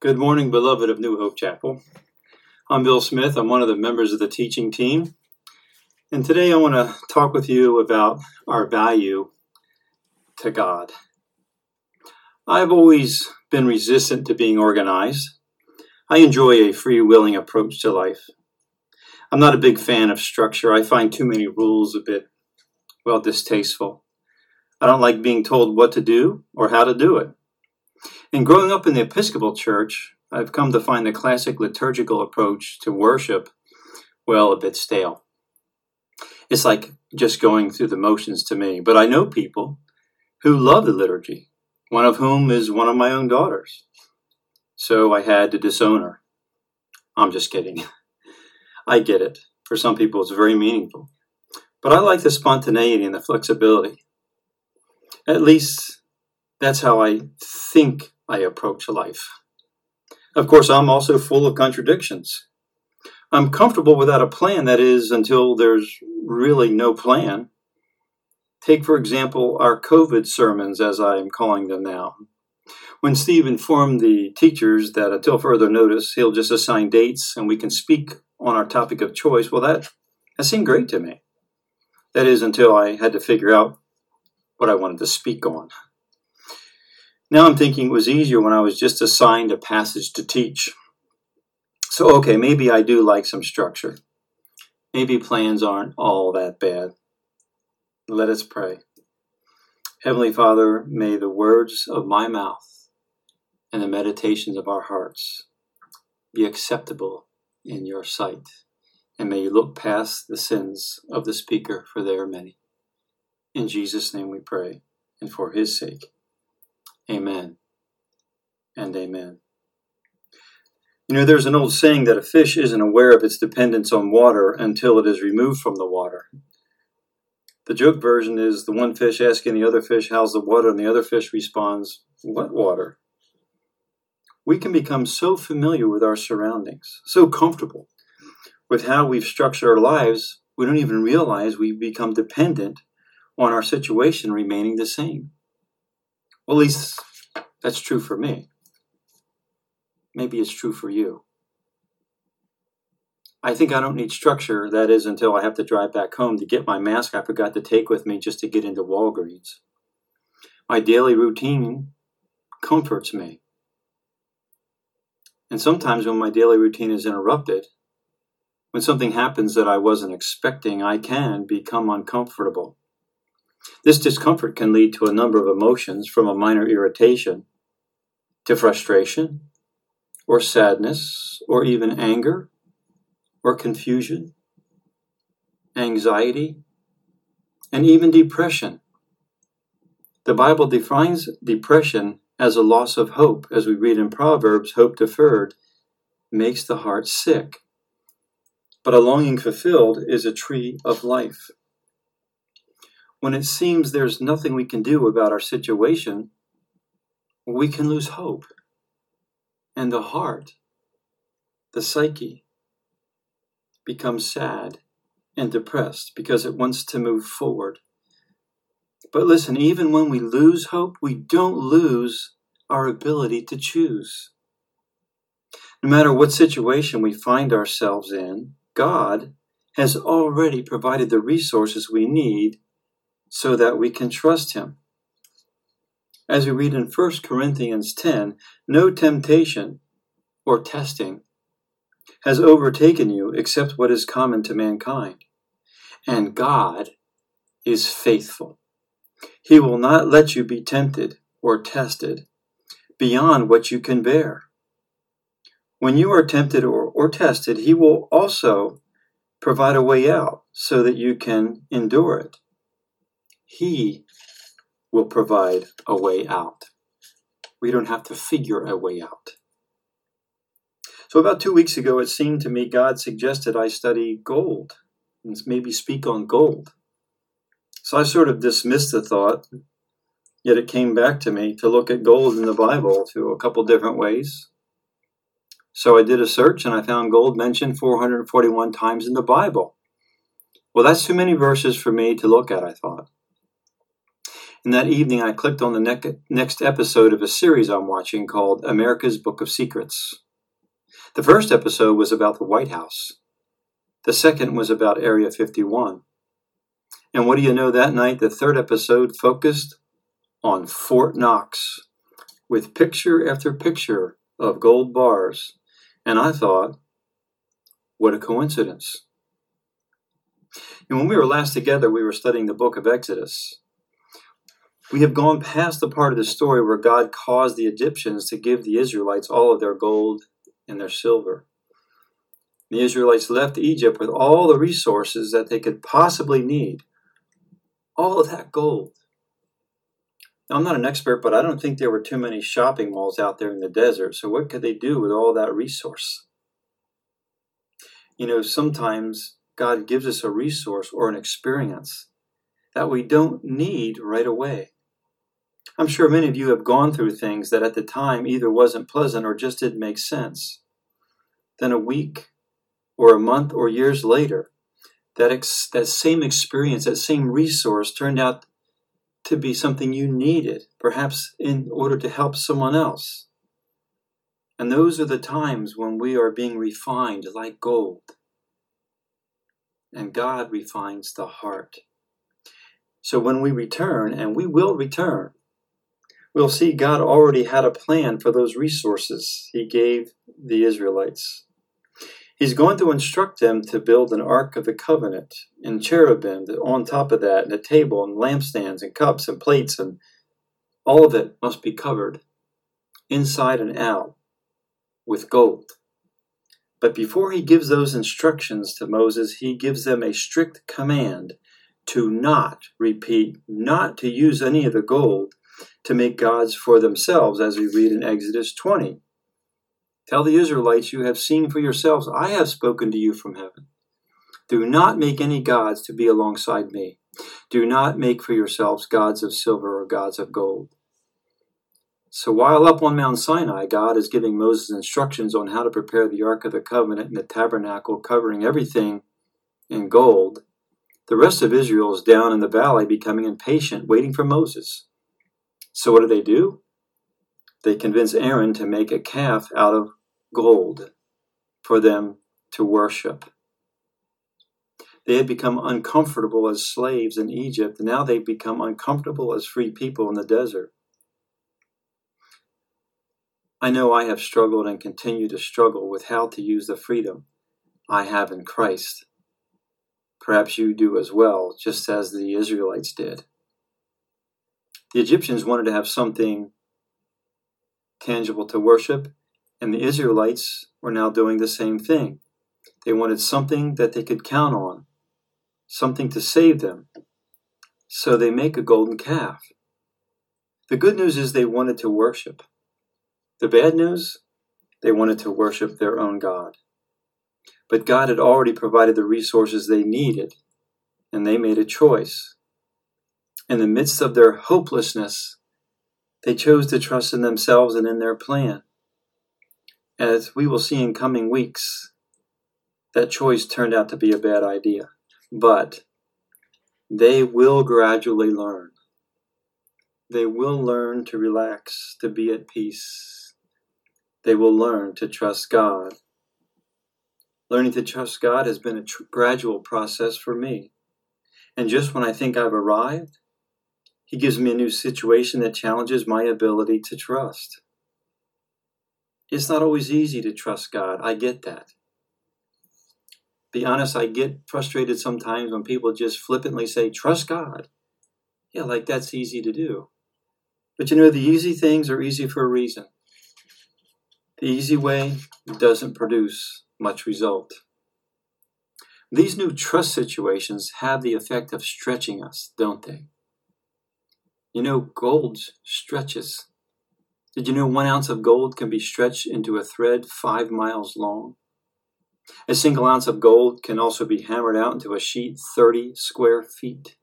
Good morning, beloved of New Hope Chapel. I'm Bill Smith. I'm one of the members of the teaching team. And today I want to talk with you about our value to God. I've always been resistant to being organized. I enjoy a free willing approach to life. I'm not a big fan of structure. I find too many rules a bit, well, distasteful. I don't like being told what to do or how to do it. And growing up in the Episcopal Church, I've come to find the classic liturgical approach to worship, well, a bit stale. It's like just going through the motions to me. But I know people who love the liturgy, one of whom is one of my own daughters. So I had to disown her. I'm just kidding. I get it. For some people, it's very meaningful. But I like the spontaneity and the flexibility. At least that's how I think I approach life. Of course, I'm also full of contradictions. I'm comfortable without a plan, that is, until there's really no plan. Take, for example, our COVID sermons, as I am calling them now. When Steve informed the teachers that until further notice, he'll just assign dates and we can speak on our topic of choice, well, that, that seemed great to me. That is, until I had to figure out what I wanted to speak on. Now I'm thinking it was easier when I was just assigned a passage to teach. So, okay, maybe I do like some structure. Maybe plans aren't all that bad. Let us pray. Heavenly Father, may the words of my mouth and the meditations of our hearts be acceptable in your sight. And may you look past the sins of the speaker, for they are many. In Jesus' name we pray, and for his sake. Amen and amen. You know, there's an old saying that a fish isn't aware of its dependence on water until it is removed from the water. The joke version is the one fish asking the other fish, How's the water? and the other fish responds, What water? we can become so familiar with our surroundings, so comfortable with how we've structured our lives, we don't even realize we've become dependent on our situation remaining the same. Well, at least that's true for me. Maybe it's true for you. I think I don't need structure, that is, until I have to drive back home to get my mask I forgot to take with me just to get into Walgreens. My daily routine comforts me. And sometimes when my daily routine is interrupted, when something happens that I wasn't expecting, I can become uncomfortable. This discomfort can lead to a number of emotions from a minor irritation to frustration or sadness or even anger or confusion, anxiety, and even depression. The Bible defines depression as a loss of hope. As we read in Proverbs, hope deferred makes the heart sick. But a longing fulfilled is a tree of life. When it seems there's nothing we can do about our situation, we can lose hope. And the heart, the psyche, becomes sad and depressed because it wants to move forward. But listen, even when we lose hope, we don't lose our ability to choose. No matter what situation we find ourselves in, God has already provided the resources we need so that we can trust Him. As we read in 1 Corinthians 10, no temptation or testing has overtaken you except what is common to mankind. And God is faithful. He will not let you be tempted or tested beyond what you can bear. When you are tempted or, or tested, He will also provide a way out so that you can endure it. He will provide a way out. We don't have to figure a way out. So, about two weeks ago, it seemed to me God suggested I study gold and maybe speak on gold. So I sort of dismissed the thought, yet it came back to me to look at gold in the Bible to a couple different ways. So I did a search and I found gold mentioned 441 times in the Bible. Well, that's too many verses for me to look at, I thought. And that evening, I clicked on the ne- next episode of a series I'm watching called America's Book of Secrets. The first episode was about the White House. The second was about Area 51. And what do you know that night? The third episode focused on Fort Knox with picture after picture of gold bars. And I thought, what a coincidence. And when we were last together, we were studying the book of Exodus. We have gone past the part of the story where God caused the Egyptians to give the Israelites all of their gold and their silver. The Israelites left Egypt with all the resources that they could possibly need all of that gold. Now, I'm not an expert, but I don't think there were too many shopping malls out there in the desert. So, what could they do with all that resource? You know, sometimes God gives us a resource or an experience that we don't need right away. I'm sure many of you have gone through things that at the time either wasn't pleasant or just didn't make sense. Then a week or a month or years later, that, ex- that same experience, that same resource turned out to be something you needed, perhaps in order to help someone else. And those are the times when we are being refined like gold. And God refines the heart. So when we return, and we will return, we'll see God already had a plan for those resources He gave the Israelites. He's going to instruct them to build an ark of the covenant and cherubim on top of that, and a table and lampstands and cups and plates, and all of it must be covered inside and out with gold. But before he gives those instructions to Moses, he gives them a strict command to not repeat, not to use any of the gold to make gods for themselves, as we read in Exodus 20. Tell the Israelites, You have seen for yourselves, I have spoken to you from heaven. Do not make any gods to be alongside me. Do not make for yourselves gods of silver or gods of gold. So while up on Mount Sinai, God is giving Moses instructions on how to prepare the Ark of the Covenant and the tabernacle, covering everything in gold, the rest of Israel is down in the valley becoming impatient, waiting for Moses. So what do they do? They convince Aaron to make a calf out of gold for them to worship. They had become uncomfortable as slaves in Egypt, and now they've become uncomfortable as free people in the desert. I know I have struggled and continue to struggle with how to use the freedom I have in Christ. Perhaps you do as well, just as the Israelites did. The Egyptians wanted to have something tangible to worship, and the Israelites were now doing the same thing. They wanted something that they could count on, something to save them. So they make a golden calf. The good news is they wanted to worship. The bad news, they wanted to worship their own God. But God had already provided the resources they needed, and they made a choice. In the midst of their hopelessness, they chose to trust in themselves and in their plan. As we will see in coming weeks, that choice turned out to be a bad idea. But they will gradually learn. They will learn to relax, to be at peace. They will learn to trust God. Learning to trust God has been a tr- gradual process for me. And just when I think I've arrived, He gives me a new situation that challenges my ability to trust. It's not always easy to trust God. I get that. Be honest, I get frustrated sometimes when people just flippantly say, trust God. Yeah, like that's easy to do. But you know, the easy things are easy for a reason. The easy way doesn't produce much result. These new trust situations have the effect of stretching us, don't they? You know, gold stretches. Did you know one ounce of gold can be stretched into a thread five miles long? A single ounce of gold can also be hammered out into a sheet 30 square feet.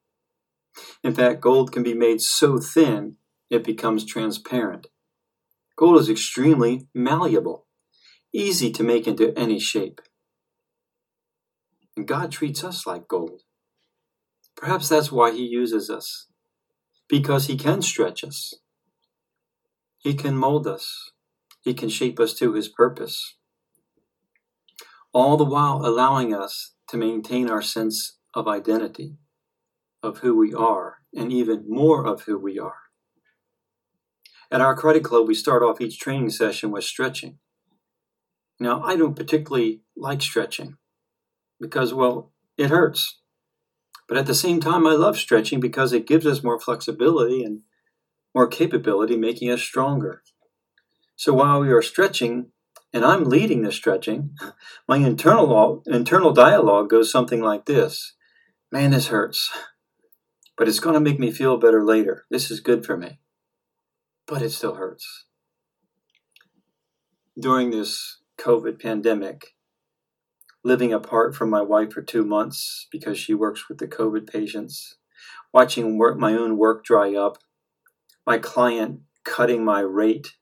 In fact, gold can be made so thin it becomes transparent. Gold is extremely malleable, easy to make into any shape. And God treats us like gold. Perhaps that's why He uses us. Because He can stretch us, He can mold us, He can shape us to His purpose, all the while allowing us to maintain our sense of identity, of who we are, and even more of who we are. At our credit Club, we start off each training session with stretching. Now, I don't particularly like stretching because, well, it hurts. But at the same time, I love stretching because it gives us more flexibility and more capability, making us stronger. So while we are stretching, and I'm leading the stretching, my internal internal dialogue goes something like this: "Man, this hurts, but it's going to make me feel better later. This is good for me, but it still hurts." During this COVID pandemic, living apart from my wife for two months because she works with the COVID patients, watching work, my own work dry up, my client cutting my rate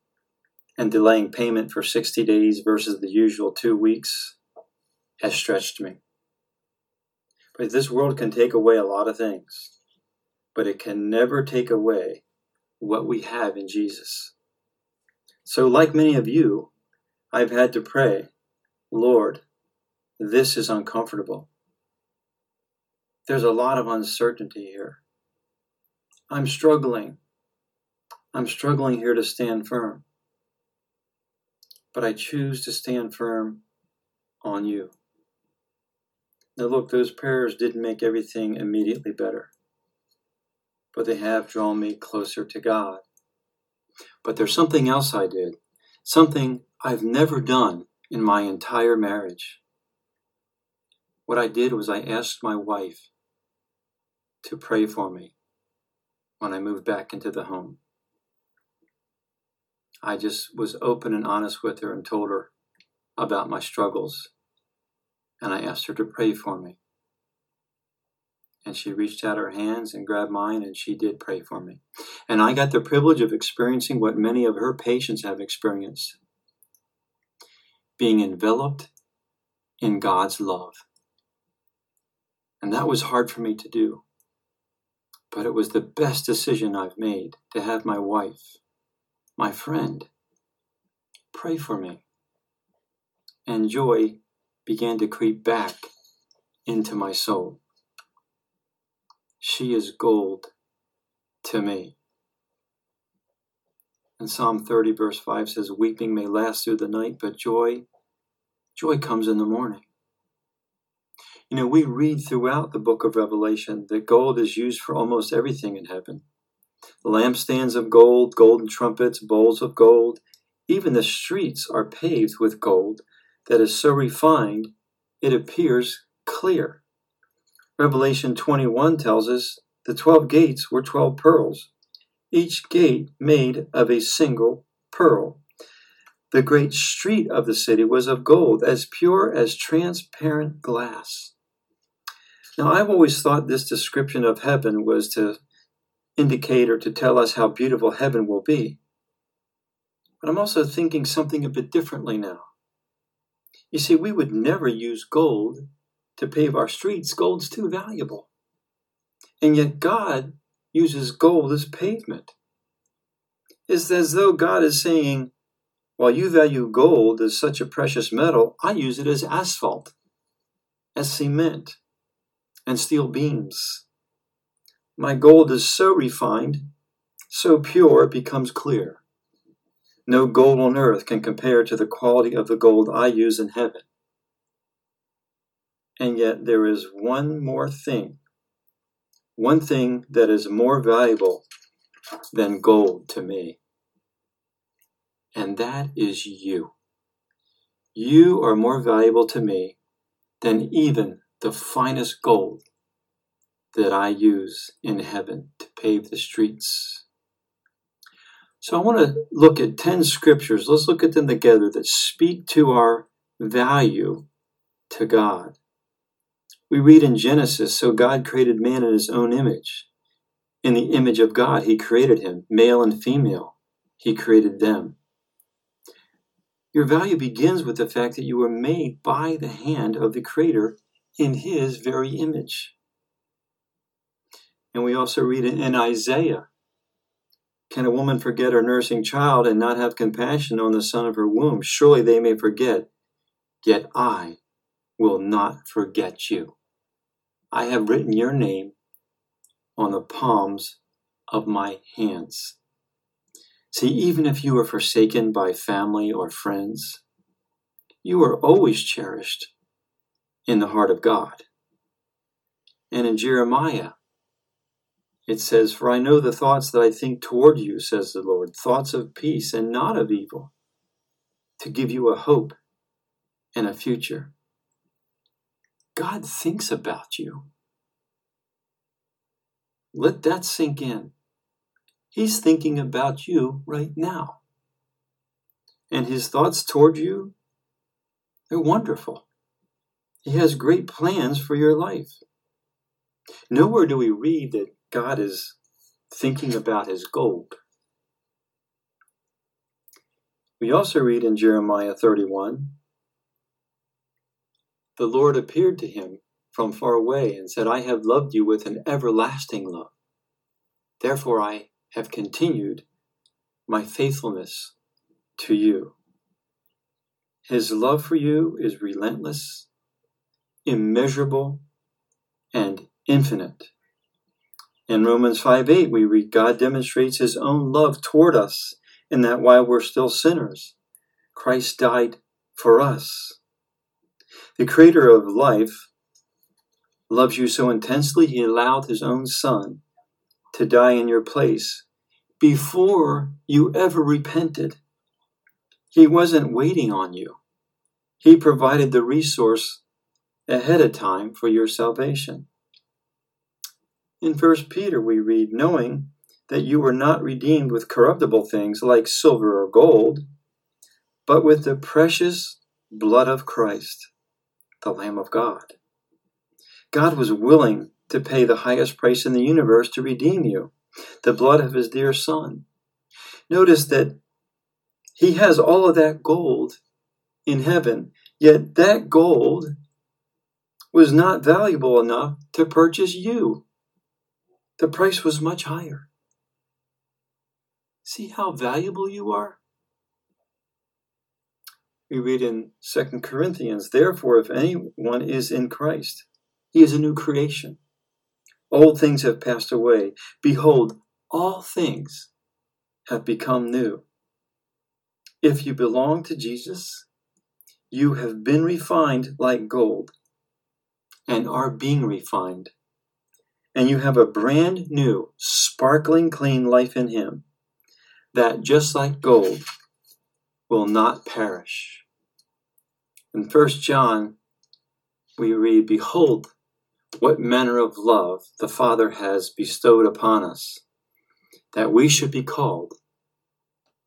and delaying payment for 60 days versus the usual two weeks has stretched me. But this world can take away a lot of things, but it can never take away what we have in Jesus. So, like many of you, I've had to pray, Lord, this is uncomfortable. There's a lot of uncertainty here. I'm struggling. I'm struggling here to stand firm. But I choose to stand firm on you. Now, look, those prayers didn't make everything immediately better, but they have drawn me closer to God. But there's something else I did, something I've never done in my entire marriage. What I did was I asked my wife to pray for me when I moved back into the home. I just was open and honest with her and told her about my struggles. And I asked her to pray for me. And she reached out her hands and grabbed mine, and she did pray for me. And I got the privilege of experiencing what many of her patients have experienced being enveloped in God's love. And that was hard for me to do. But it was the best decision I've made to have my wife, my friend, pray for me. And joy began to creep back into my soul. She is gold to me. And Psalm 30, verse 5 says, Weeping may last through the night, but joy, joy comes in the morning. You know, we read throughout the book of Revelation that gold is used for almost everything in heaven. Lampstands of gold, golden trumpets, bowls of gold, even the streets are paved with gold that is so refined it appears clear. Revelation 21 tells us the 12 gates were 12 pearls, each gate made of a single pearl. The great street of the city was of gold, as pure as transparent glass. Now, I've always thought this description of heaven was to indicate or to tell us how beautiful heaven will be. But I'm also thinking something a bit differently now. You see, we would never use gold to pave our streets, gold's too valuable. And yet, God uses gold as pavement. It's as though God is saying, while you value gold as such a precious metal, I use it as asphalt, as cement, and steel beams. My gold is so refined, so pure, it becomes clear. No gold on earth can compare to the quality of the gold I use in heaven. And yet, there is one more thing, one thing that is more valuable than gold to me, and that is you. You are more valuable to me than even the finest gold that I use in heaven to pave the streets. So I want to look at 10 scriptures. Let's look at them together that speak to our value to God. We read in Genesis So God created man in his own image. In the image of God, he created him, male and female. He created them. Your value begins with the fact that you were made by the hand of the Creator in his very image. And we also read in Isaiah Can a woman forget her nursing child and not have compassion on the son of her womb? Surely they may forget, yet I will not forget you. I have written your name on the palms of my hands. See, even if you are forsaken by family or friends, you are always cherished in the heart of God. And in Jeremiah, it says, For I know the thoughts that I think toward you, says the Lord, thoughts of peace and not of evil, to give you a hope and a future. God thinks about you. Let that sink in. He's thinking about you right now. And his thoughts toward you, they're wonderful. He has great plans for your life. Nowhere do we read that God is thinking about his gold. We also read in Jeremiah 31 The Lord appeared to him from far away and said, I have loved you with an everlasting love. Therefore, I have continued my faithfulness to you. His love for you is relentless, immeasurable, and infinite. In Romans 5 8, we read God demonstrates his own love toward us in that while we're still sinners, Christ died for us. The creator of life loves you so intensely, he allowed his own son to die in your place before you ever repented. He wasn't waiting on you. He provided the resource ahead of time for your salvation. In 1 Peter, we read, knowing that you were not redeemed with corruptible things like silver or gold, but with the precious blood of Christ, the Lamb of God. God was willing to pay the highest price in the universe to redeem you, the blood of his dear Son. Notice that he has all of that gold in heaven, yet that gold was not valuable enough to purchase you the price was much higher. See how valuable you are? We read in 2 Corinthians, therefore, if anyone is in Christ, he is a new creation. Old things have passed away. Behold, all things have become new. If you belong to Jesus, you have been refined like gold and are being refined and you have a brand new, sparkling clean life in Him that, just like gold, will not perish. In 1 John, we read, Behold, what manner of love the Father has bestowed upon us, that we should be called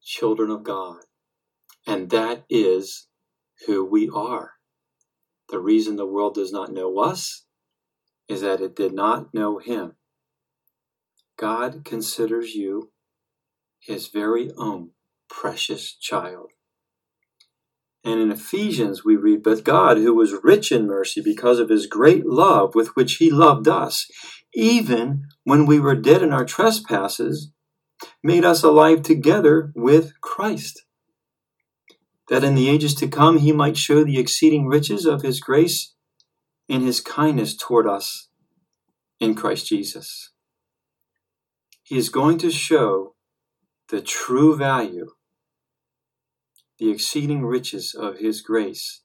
children of God. And that is who we are. The reason the world does not know us is that it did not know him. God considers you his very own precious child. And in Ephesians, we read, But God, who was rich in mercy because of his great love with which he loved us, even when we were dead in our trespasses, made us alive together with Christ. That in the ages to come he might show the exceeding riches of his grace in his kindness toward us in Christ Jesus. He is going to show the true value, the exceeding riches of his grace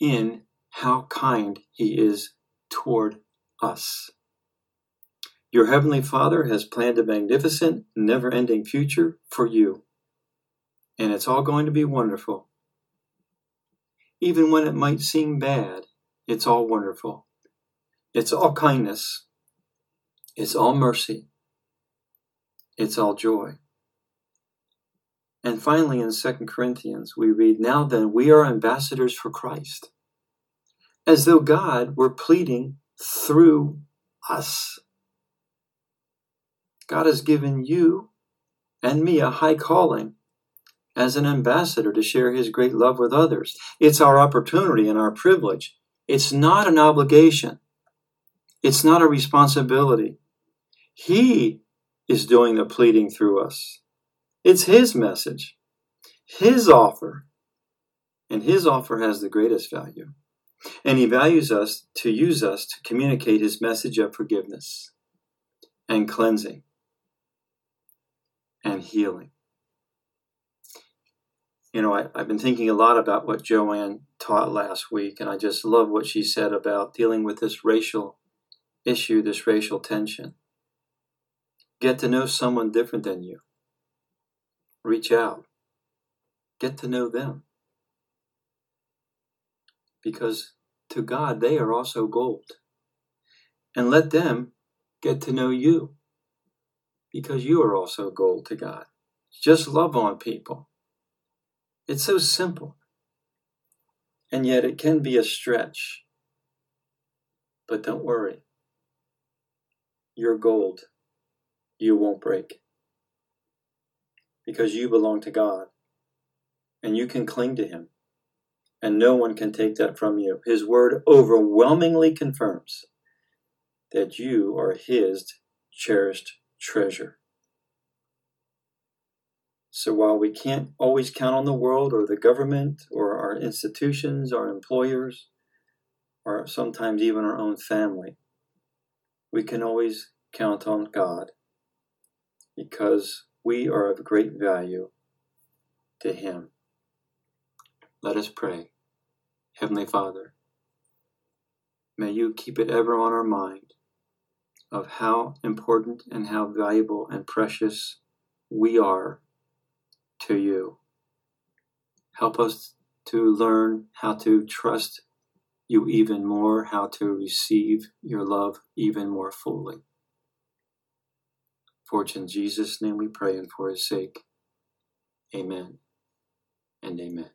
in how kind he is toward us. Your Heavenly Father has planned a magnificent, never ending future for you. And it's all going to be wonderful. Even when it might seem bad, it's all wonderful. It's all kindness. It's all mercy. It's all joy. And finally, in 2 Corinthians, we read, Now then, we are ambassadors for Christ, as though God were pleading through us. God has given you and me a high calling as an ambassador to share his great love with others. It's our opportunity and our privilege it's not an obligation. It's not a responsibility. He is doing the pleading through us. It's His message, His offer. And His offer has the greatest value. And He values us to use us to communicate His message of forgiveness and cleansing and healing. You know, I, have been thinking a lot about what Joanne taught last week, and I just love what she said about dealing with this racial issue, this racial tension. Get to know someone different than you. Reach out. Get to know them. Because to God, they are also gold. And let them get to know you. Because you are also gold to God. Just love on people. It's so simple. And yet it can be a stretch. But don't worry. You're gold. You won't break. Because you belong to God. And you can cling to Him. And no one can take that from you. His word overwhelmingly confirms that you are His cherished treasure. So while we can't always count on the world or the government or our institutions, our employers, or sometimes even our own family, we can always count on God because we are of great value to Him. Let us pray. Heavenly Father, may you keep it ever on our mind of how important and how valuable and precious we are to you. Help us to learn how to trust you even more, how to receive your love even more fully. For in Jesus' name we pray and for his sake. Amen and amen.